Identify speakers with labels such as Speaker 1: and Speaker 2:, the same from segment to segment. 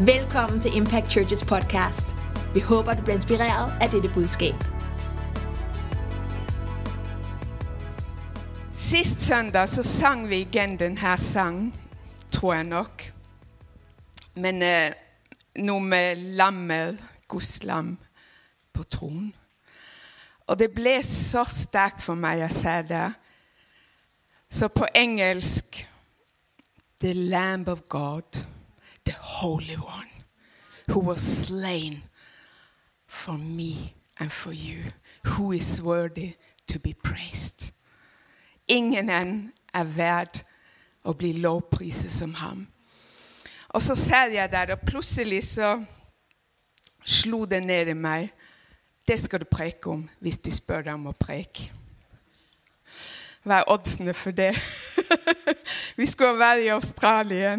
Speaker 1: Velkommen til Impact Churches podcast. Vi håper, du blir inspireret af dette budskab.
Speaker 2: Sist søndag så sang vi igen den her sang, tror jeg nok. Men eh, noe med lammet, Guds lam, på tronen. Og det ble så sterkt for meg å se det. Så på engelsk The Lamb of God, the Holy One, who was slain for me and for you, who is worthy to be praised. Ingen enn er verd å bli lovpriset som ham. Og så ser jeg der, og plutselig så slo det ned i meg. Det skal du preke om hvis de spør deg om å preke. Hva er oddsene for det? Vi skulle være i Australia.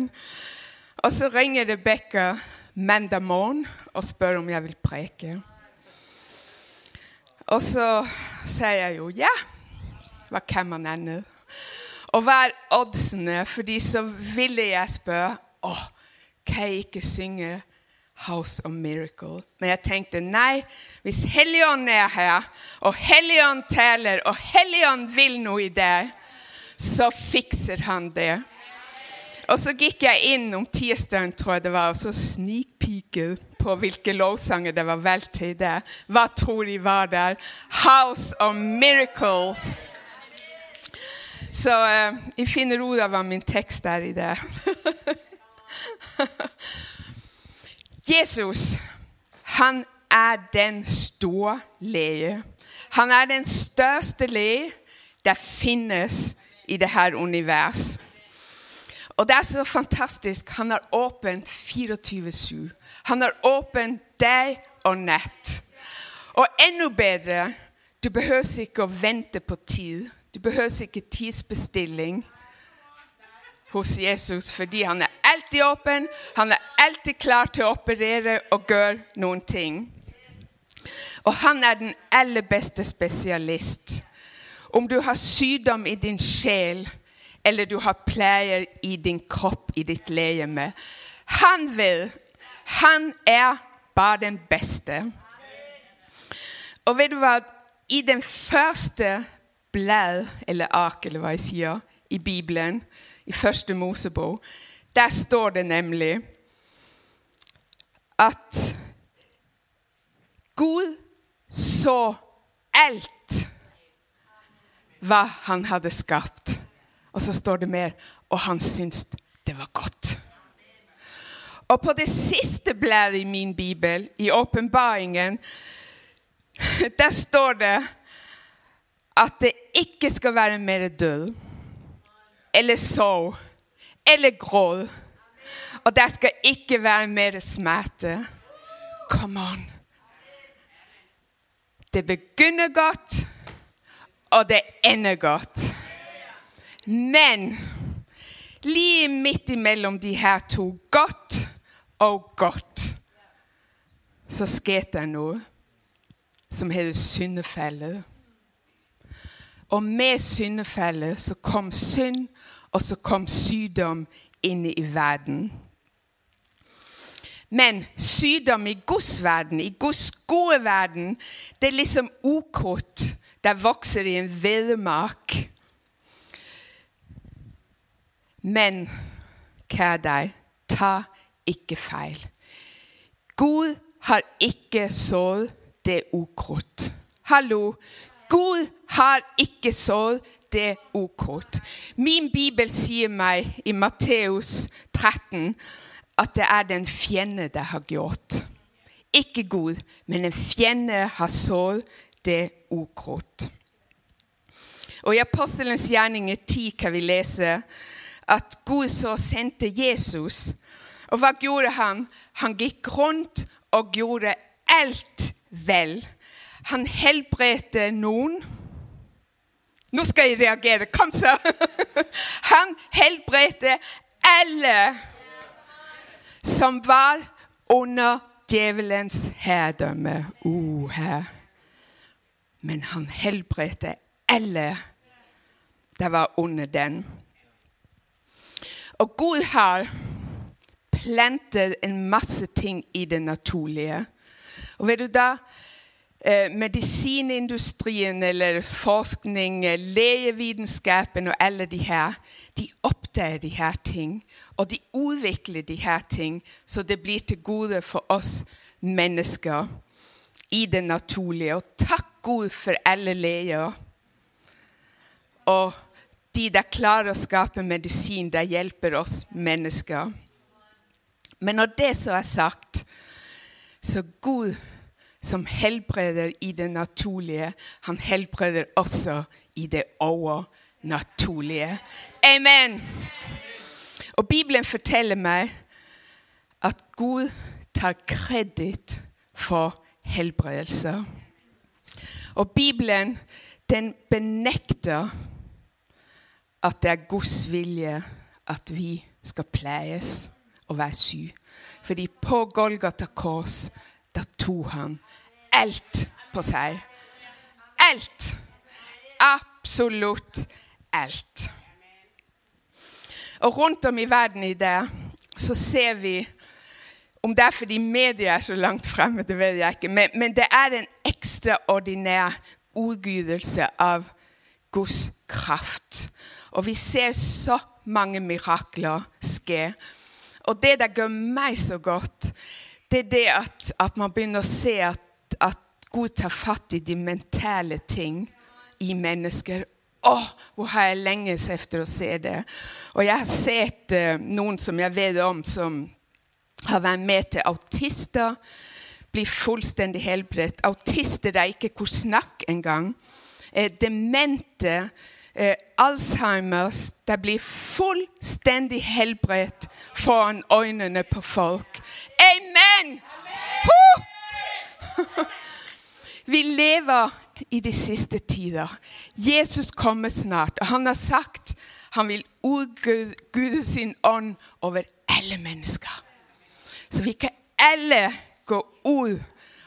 Speaker 2: Og så ringer Rebekka mandag morgen og spør om jeg vil preke. Og så sier jeg jo ja. Hva kan man annet? Og hva er oddsene? Fordi så ville jeg spørre åh, kan jeg ikke synge House of Miracle? Men jeg tenkte nei, hvis Helligånden er her, og Helligånden taler, og Helligånden vil noe i deg, så fikser han det. Og så gikk jeg inn om tirsdagen, tror jeg det var, og så snikpiket på hvilke lovsanger det var valgt til det. Hva tror de var der? House of Miracles. Så uh, jeg finner ut av hva min tekst er i det. Jesus, han er den store lege. Han er den største lege der finnes i dette univers. Og det er så fantastisk. Han har åpent 24-7. Han har åpent dag og natt. Og enda bedre, du behøver ikke å vente på tid. Du behøver ikke tidsbestilling hos Jesus, fordi han er alltid åpen, han er alltid klar til å operere og gjøre noen ting. Og han er den aller beste spesialist. Om du har sykdom i din sjel, eller du har pleier i din kropp, i ditt legeme. Han vil. Han er bare den beste. Og vet du hva? I den første blad, eller ark, eller hva jeg sier, i Bibelen, i første Mosebok, der står det nemlig at Gud så alt hva han hadde skapt. Og så står det mer og han syntes det var godt. Og på det siste bladet i min bibel, i åpenbaringen, der står det at det ikke skal være mer død eller sorg eller gråd. Og det skal ikke være mer smerte. Come on. Det begynner godt, og det ender godt. Men lige midt imellom de her to, godt og godt, så skete det noe som heter syndefallet. Og med syndefallet så kom synd, og så kom sykdom inn i verden. Men sykdom i Guds verden, i Guds gode verden, det er liksom ukrutt. Der vokser i en hvedemark. Men kjære deg, ta ikke feil. Gud har ikke sådd det ukrutt. Hallo! Gud har ikke sådd det ukrutt. Min bibel sier meg i Matteus 13 at det er den fjende det har gjort. Ikke Gud, men en fjende har sådd det ukrutt. Og I Apostelens gjerninger 10 kan vi lese at Gud så sendte Jesus. Og hva gjorde han? Han gikk rundt og gjorde alt vel. Han helbredte noen. Nå skal jeg reagere. Kom, så! Han helbredte alle som var under djevelens herredømme. Uh, her. Men han helbredte alle der var under den. Og Gud har plantet en masse ting i det naturlige. Og vet du da, eh, medisinindustrien eller forskning, eh, legevitenskapen og alle de her, de oppdager de her ting, og de utvikler de her ting, så det blir til gode for oss mennesker i det naturlige. Og takk Gud for alle leger. Og de der klarer å skape medisin, der hjelper oss mennesker. Men når det så er sagt, så Gud som helbreder i det naturlige, han helbreder også i det overnaturlige. Amen. Og Bibelen forteller meg at Gud tar kreditt for helbredelser. Og Bibelen den benekter at det er Guds vilje at vi skal pleies og være syke. Fordi på Golgata kors da tok han alt på seg. Alt. Absolutt alt. Og rundt om i verden i det så ser vi Om det er fordi media er så langt fremme, det vet jeg ikke, men, men det er en ekstraordinær utgydelse av Guds kraft. Og vi ser så mange mirakler skje. Og det der gjør meg så godt, det er det at, at man begynner å se at, at, Gud tar fatt i de mentale ting i mennesker. Å, hvor har jeg lenges etter å se det? Og jeg har sett uh, noen som jeg vet om, som har vært med til autister. Blir fullstendig helbredt. Autister der ikke kunne snakke engang. Eh, demente. Eh, Alzheimers. Det blir fullstendig helbredt foran øynene på folk. Amen! Amen. Vi lever i de siste tider. Jesus kommer snart, og han har sagt han vil utgude sin ånd over alle mennesker. Så vi kan alle gå ut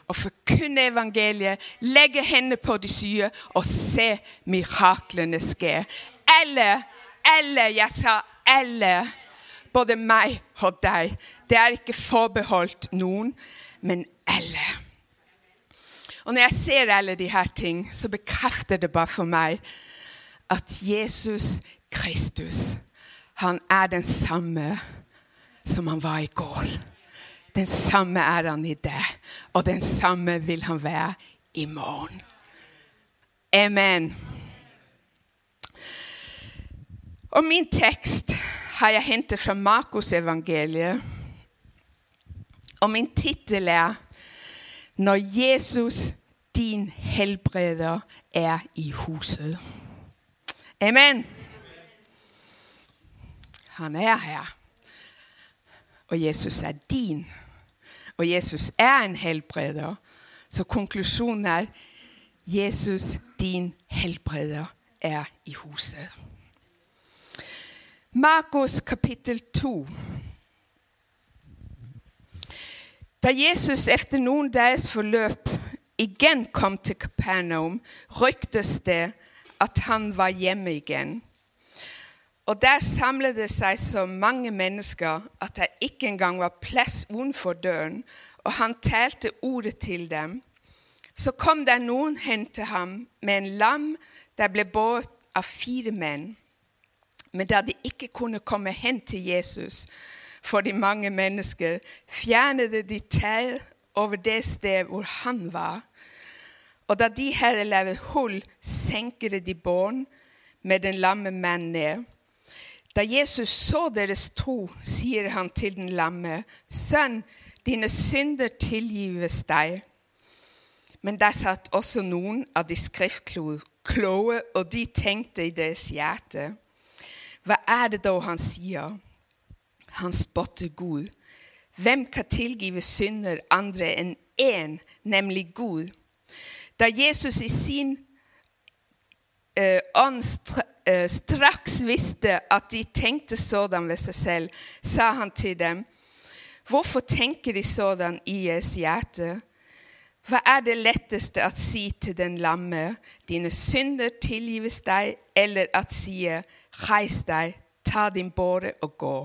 Speaker 2: og forkynne evangeliet, legge hendene på de syke og se miraklene skje. Eller, eller, jeg sa eller. både meg og deg. Det er ikke forbeholdt noen, men alle. Og når jeg ser alle de her ting, så bekrefter det bare for meg at Jesus Kristus, han er den samme som han var i går. Den samme er han i det, og den samme vil han være i morgen. Amen. Og min tekst har jeg hentet fra Markus evangeliet. Og min tittel er 'Når Jesus, din helbreder, er i huset'. Amen. Han er her. Og Jesus er din. Og Jesus er en helbreder. Så konklusjonen er Jesus, din helbreder, er i huset. Markus kapittel 2. Da Jesus etter noen dagers forløp igjen kom til Kapernaum, ryktes det at han var hjemme igjen. Og Der samlet det seg så mange mennesker at det ikke engang var plass utenfor døren, og han talte ordet til dem. Så kom det noen hen til ham med en lam der ble båret av fire menn. Men da de ikke kunne komme hen til Jesus for de mange mennesker, fjernet de tau over det sted hvor han var. Og da de hadde laget hull, senket de bånd med den lamme mannen ned. Da Jesus så deres tro, sier han til den lamme, Sønn, dine synder tilgives deg. Men der satt også noen av de skriftkloge, og de tenkte i deres hjerte. Hva er det da han sier? Han spotter Gud. Hvem kan tilgive synder andre enn én, nemlig Gud? Da Jesus i sin uh, ånd uh, straks visste at de tenkte sådan ved seg selv, sa han til dem, hvorfor tenker de sådan i deres hjerte? Hva er det letteste å si til den lamme, dine synder tilgives deg, eller at sier, reis deg, ta din båre og gå?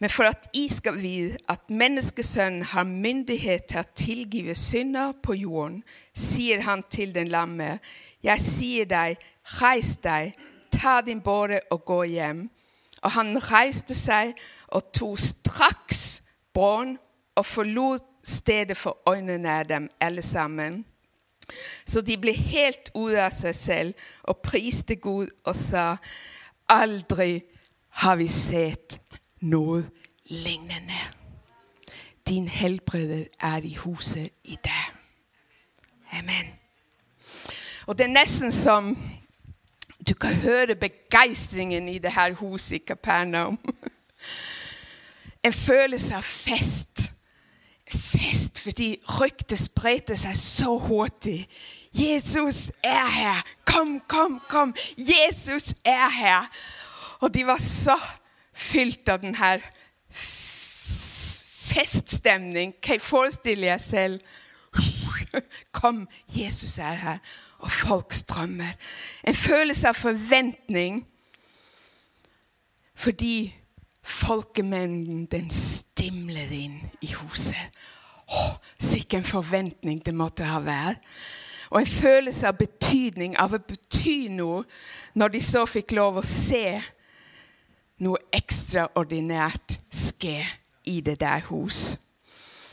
Speaker 2: Men for at I skal vite at menneskesønnen har myndighet til å tilgive synder på jorden, sier han til den lamme, jeg sier deg, reis deg, ta din båre og gå hjem. Og han reiste seg og tok straks båren og forlot stedet for øynene av dem alle sammen. Så de ble helt ute av seg selv og priste Gud og sa, aldri har vi sett noe lignende. Din helbreder er i huset i dag. Amen. Og det er nesten som du kan høre begeistringen i det her huset i Kapernaum. En følelse av fest. Fest fordi ryktet spredte seg så hurtig. Jesus er her! Kom, kom, kom! Jesus er her! Og de var så fylt av denne feststemning. Kan jeg forestille jeg selv? Kom, Jesus er her, og folk strømmer. En følelse av forventning fordi folkemengden den stimlet inn i huset. Oh, Sikken forventning det måtte ha vært. Og en følelse av betydning, av å bety noe, når de så fikk lov å se noe ekstraordinært skje i det der hus.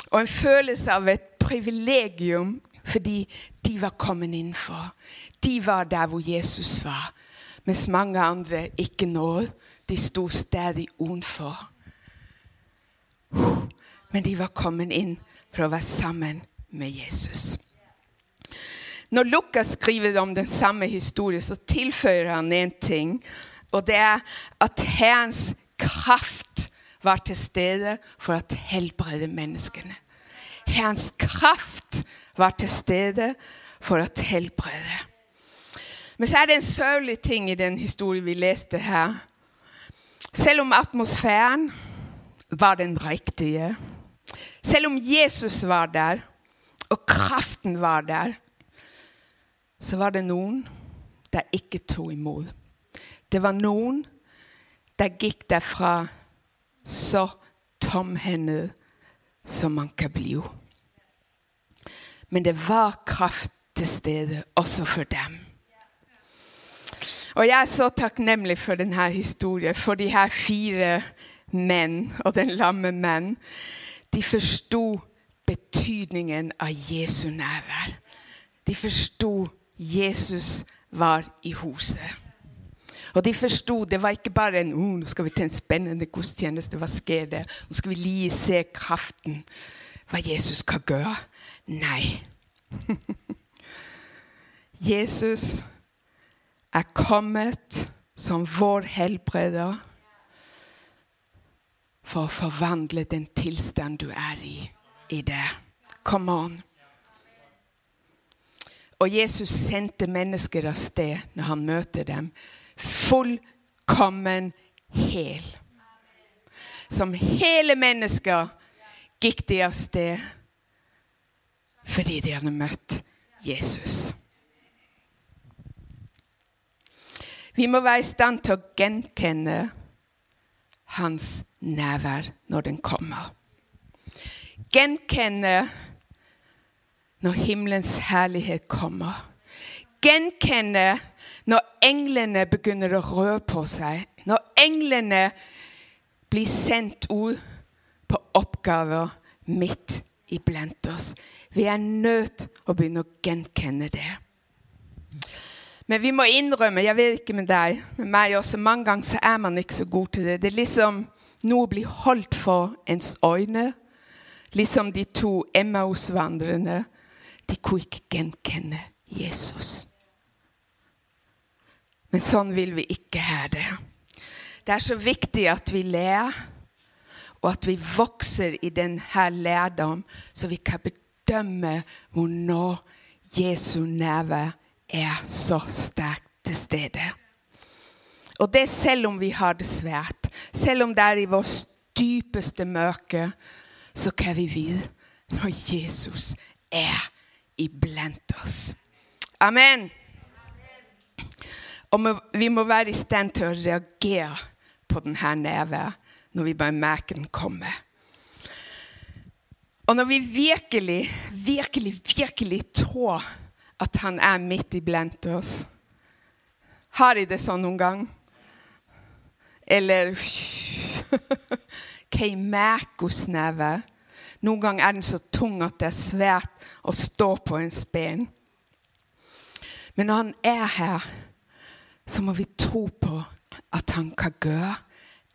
Speaker 2: Og en følelse av et privilegium fordi de var kommet innenfor. De var der hvor Jesus var, mens mange andre ikke nådde. De sto stadig utenfor. Men de var kommet inn for å være sammen med Jesus. Når Lukas skriver om den samme historien, så tilføyer han én ting. Og det er at Herrens kraft var til stede for å helbrede menneskene. Herrens kraft var til stede for å helbrede. Men så er det en sørgelig ting i den historien vi leste her. Selv om atmosfæren var den riktige, selv om Jesus var der, og kraften var der, så var det noen der ikke tok imot. Det var noen der gikk derfra så tomhendet som man kan bli. Men det var kraft til stede også for dem. Og jeg er så takknemlig for denne historien, for de her fire menn og den lamme menn. De forsto betydningen av Jesu nærvær. De forsto Jesus var i huset. Og de forsto det var ikke bare en oh, nå skal vi til en spennende gudstjeneste. Hva skjer det? Nå skal vi lige se kraften. Hva Jesus kan gjøre. Nei. Jesus er kommet som vår helbreder for å forvandle den tilstand du er i i det. Come on. Og Jesus sendte mennesker av sted når han møter dem, fullkommen hel. Som hele mennesker gikk de av sted fordi de hadde møtt Jesus. Vi må være i stand til å gjenkjenne hans nærvær når den kommer. Gjenkjenne når himmelens herlighet kommer. Gjenkjenne når englene begynner å røre på seg. Når englene blir sendt ut på oppgaver midt iblant oss. Vi er nødt til å begynne å gjenkjenne det. Men vi må innrømme, jeg vet ikke med deg, med meg også, mange ganger så er man ikke så god til det. Det er liksom noe blir holdt for ens øyne. Liksom de to Emmaus-vandrerne. De kunne ikke gjenkjenne Jesus. Men sånn vil vi ikke ha det. Det er så viktig at vi ler, og at vi vokser i denne lærdom, så vi kan bedømme hvor nå Jesu nærvær er så sterkt til stede. Og det selv om vi har det svært, selv om det er i vårt dypeste mørke, så kan vi vite når Jesus er iblant oss. Amen. Og vi må være i stand til å reagere på denne nærvær når vi bare merker den komme. Og når vi virkelig, virkelig, virkelig tror at han er midt iblant oss Har de det sånn noen gang? Eller Hva merker sneve? Noen ganger er den så tung at det er svært å stå på en spen. Men når han er her, så må vi tro på at han kan gjøre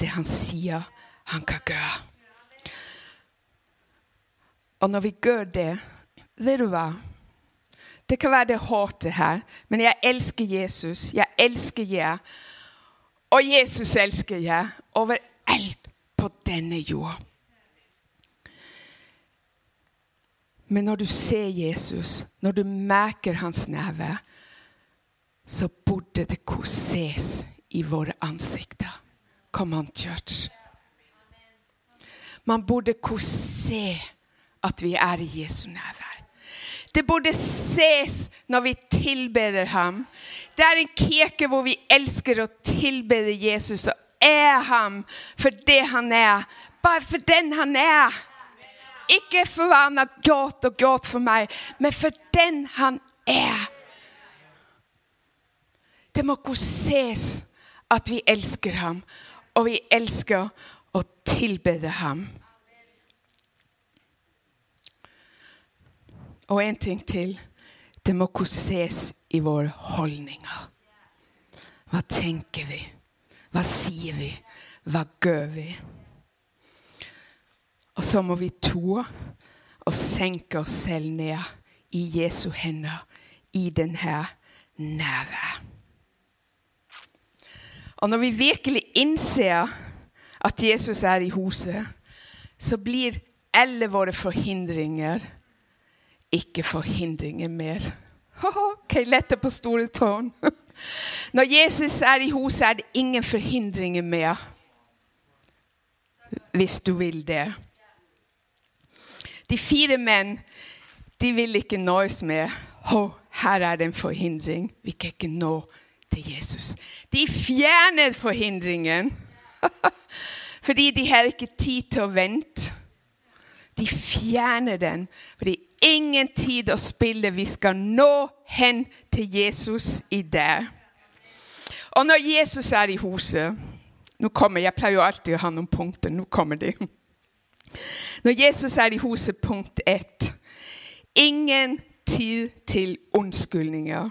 Speaker 2: det han sier han kan gjøre. Og når vi gjør det, vet du hva? Det kan være det hårde her, men jeg elsker Jesus. Jeg elsker jeg. Og Jesus elsker jeg overalt på denne jord. Men når du ser Jesus, når du merker hans nærvær, så burde det kunne ses i våre ansikter. Come on, church. Man burde kunne se at vi er i Jesu nærvær. Det burde ses når vi tilbeder ham. Det er en kirke hvor vi elsker å tilbede Jesus og er ham for det han er. Bare for den han er. Ikke for hva han har gjort og gjort for meg, men for den han er. Det må kunne ses at vi elsker ham, og vi elsker å tilbede ham. Og en ting til. Det må kunne ses i våre holdninger. Hva tenker vi? Hva sier vi? Hva gjør vi? Og så må vi tore å senke oss selv ned i Jesu hender i denne nærvær. Og når vi virkelig innser at Jesus er i huset, så blir alle våre forhindringer ikke forhindringer mer. Ok, lette på store tårn. Når Jesus er i huset, er det ingen forhindringer mer. Hvis du vil det. De fire menn de vil ikke nøyes med oh, her er det en forhindring. Vi kan ikke nå til Jesus. De fjerner forhindringen. Fordi de har ikke tid til å vente. De fjerner den fordi ingen tid å spille. Vi skal nå hen til Jesus i det. Og når Jesus er i huset nå kommer, Jeg pleier jo alltid å ha noen punkter. Nå kommer de. Når Jesus er i huset, punkt ett Ingen tid til unnskyldninger.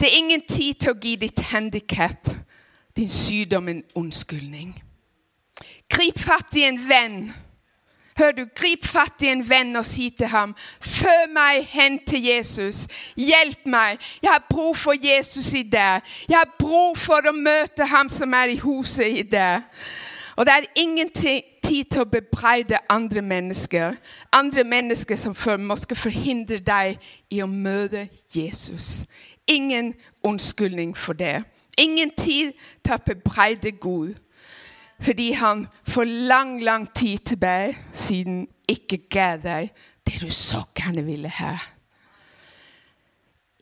Speaker 2: Det er ingen tid til å gi ditt handikap, din sykdom, en unnskyldning. Grip fatt i en venn Hør du, grip fatt i en venn og si til ham, før meg hen til Jesus. Hjelp meg. Jeg har bruk for Jesus i deg. Jeg har bruk for å møte ham som er i huset i deg. Og det er ingen tid til å bebreide andre mennesker. Andre mennesker som skal forhindre deg i å møte Jesus. Ingen unnskyldning for det. Ingen tid til å bebreide Gud. Fordi han for lang, lang tid tilbake siden ikke ga deg det du så gjerne ville ha.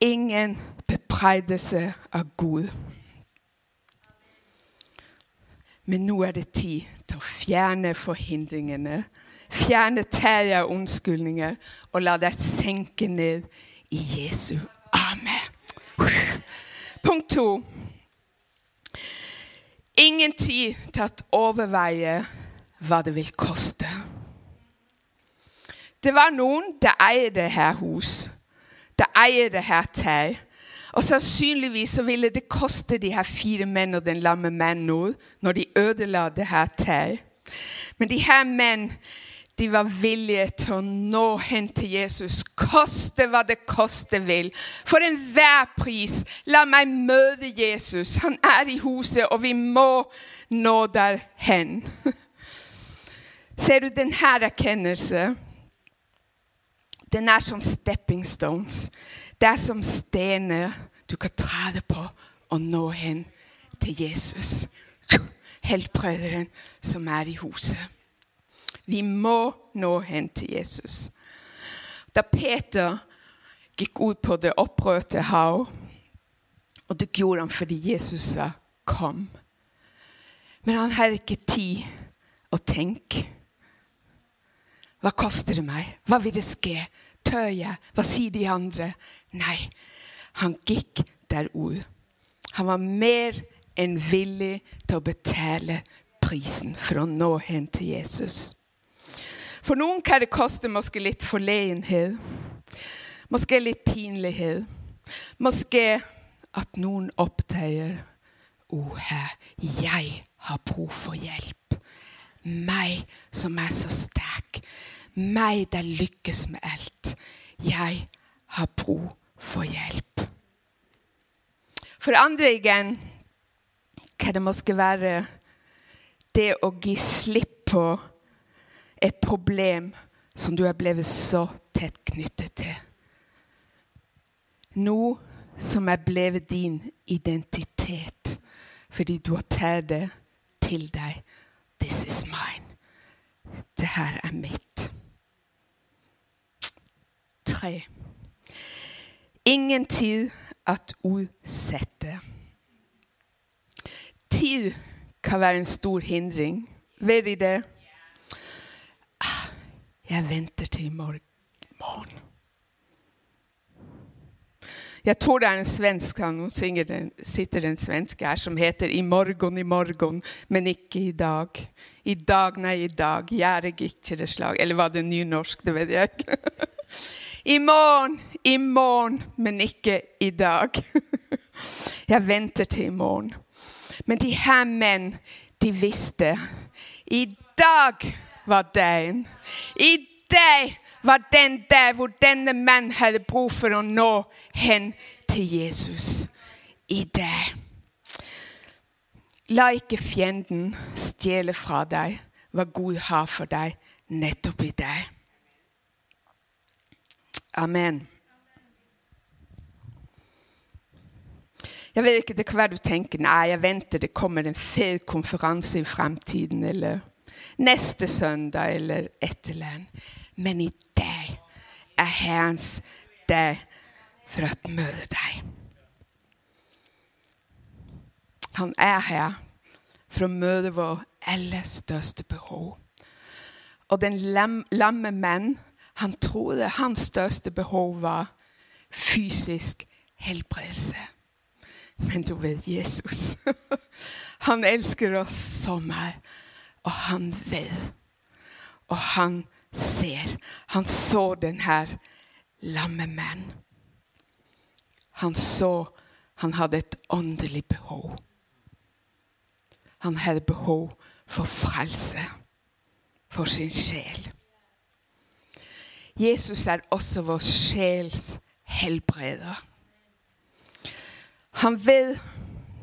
Speaker 2: Ingen bebreidelse av Gud. Men nå er det tid til å fjerne forhindringene. Fjerne tære og unnskyldninger og la deg senke ned i Jesu arme. Punkt to. Ingen tid til å overveie hva det vil koste. Det var noen som eier det her hus, der eier det her tau. Og sannsynligvis så ville det koste de her fire menn og den lamme mannen noe når de ødela det her tau. Men de her menn de var villige til å nå hen til Jesus, koste hva det koste vil. For enhver pris. La meg møte Jesus. Han er i huset, og vi må nå der hen. Ser du denne erkjennelsen? Den er som stepping stones. Det er som stener du kan træde på og nå hen til Jesus. Helbrederen som er i huset. Vi må nå hen til Jesus. Da Peter gikk ut på det opprørte hav, og det gjorde han fordi Jesus sa 'kom'. Men han hadde ikke tid å tenke. Hva koster det meg? Hva vil det skje? Tør jeg? Hva sier de andre? Nei, han gikk der ut. Han var mer enn villig til å betale prisen for å nå hen til Jesus. For noen kan det koste måske litt forlegenhet. Måske litt pinlighet. Måske at noen oppdager Å, oh, her, jeg har bruk for hjelp. Meg som er så sterk. Meg der lykkes med alt. Jeg har bruk for hjelp. For andre igjen kan det måske være det å gi slipp på et problem som du er blitt så tett knyttet til. Noe som er blitt din identitet fordi du har tatt det til deg. This is mine. Det her er mitt. Tre. Ingen tid at utsette. Tid kan være en stor hindring. Vet de det? Jeg venter til i morgen. Jeg tror det er en svensk synger den, sitter den en svensk her som heter 'I morgen, i morgen, men ikke i dag'. I dag, nei, i dag gjør jeg ikke det slag. Eller var det nynorsk? Det vet jeg ikke. I morgen, i morgen, men ikke i dag. Jeg venter til i morgen. Men de her menn, de visste. I dag var dagen. I dag var den dag hvor denne mannen hadde bruk for å nå hen til Jesus. I dag. La ikke fienden stjele fra deg hva Gud har for deg nettopp i deg. Amen. Jeg vet ikke, Det kan være du tenker nei, jeg venter det kommer en fet konferanse i fremtiden. Eller neste søndag, eller et eller annet. Men i dag er Herrens dag for å møte deg. Han er her for å møte vår aller største behov. Og den lam, lamme menn, han trodde hans største behov var fysisk helbredelse. Men du vet Jesus. Han elsker oss så mye, og han vet. Og han ser. Han så den her. Han så han hadde et åndelig behov. Han hadde behov for frelse for sin sjel. Jesus er også vår sjels helbreder. Han vet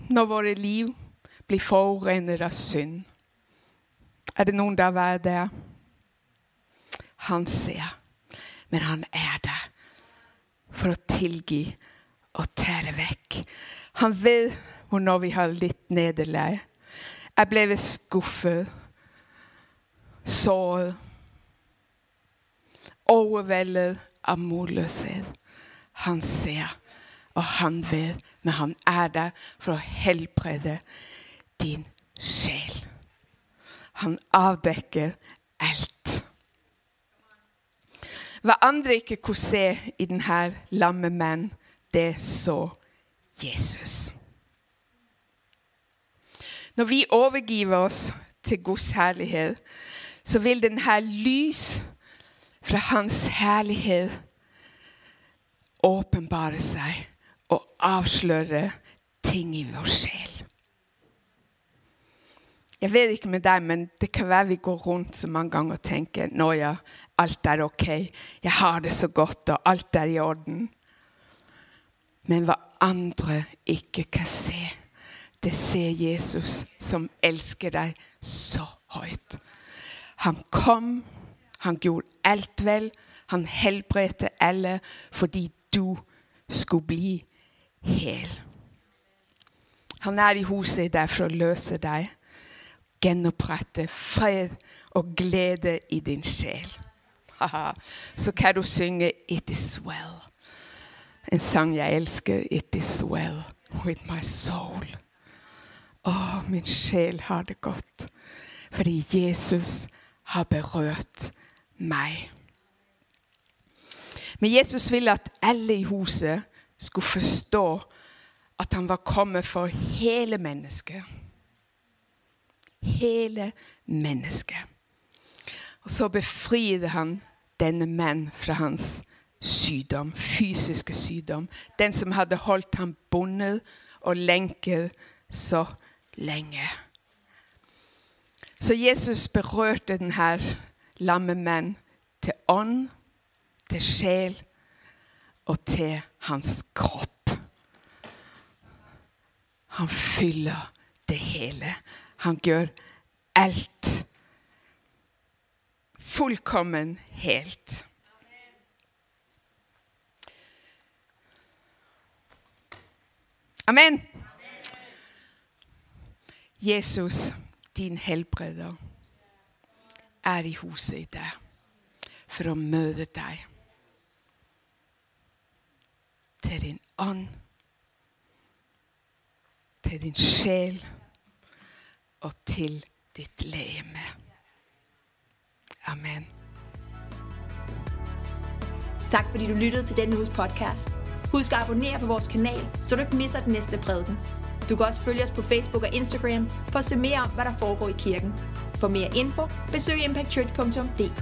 Speaker 2: når våre liv blir forurennet av synd. Er det noen der er der? Han ser, men han er der for å tilgi og det vekk. Han vet når vi har litt nederlag. Jeg ble skuffet, såret, overveldet av motløshet. Han ser og han vet, men han er der for å helbrede din sjel. Han avdekker alt. Hva andre ikke kunne se i denne lamme menn, det så Jesus. Når vi overgiver oss til Guds herlighet, så vil denne lys fra Hans herlighet åpenbare seg og avsløre ting i vår sjel. Jeg vet ikke med deg, men det kan være vi går rundt så mange ganger og tenker nå ja, alt er ok, jeg har det så godt, og alt er i orden. Men hva andre ikke kan se, det ser Jesus som elsker deg så høyt. Han kom, han gjorde alt vel, han helbredte alle fordi du skulle bli hel. Han er i huset der for å løse deg, gjenopprette fred og glede i din sjel. Så kan du synge 'It is well'. En sang jeg elsker. 'It is well with my soul'. Å, min sjel har det godt, fordi Jesus har berørt meg. Men Jesus ville at alle i huset skulle forstå at han var kommet for hele mennesket. Hele mennesket. Og så befriede han denne menn fra hans sykdom, fysiske sykdom. Den som hadde holdt ham bundet og lenket så lenge. Så Jesus berørte denne lamme menn til ånd, til sjel og til hans kropp. Han fyller det hele. Han gjør alt fullkommen helt. Amen. Jesus, din helbreder, er i huset i dag for å møte deg. Til din ånd, til din sjel og til ditt legeme. Amen.
Speaker 1: Tak fordi du lyttede til denne uges podcast. Husk at abonnere på vores kanal, så du ikke misser den næste prædiken. Du kan også følge os på Facebook og Instagram for at se mere om, hvad der foregår i kirken. For mere info, besøg impactchurch.dk.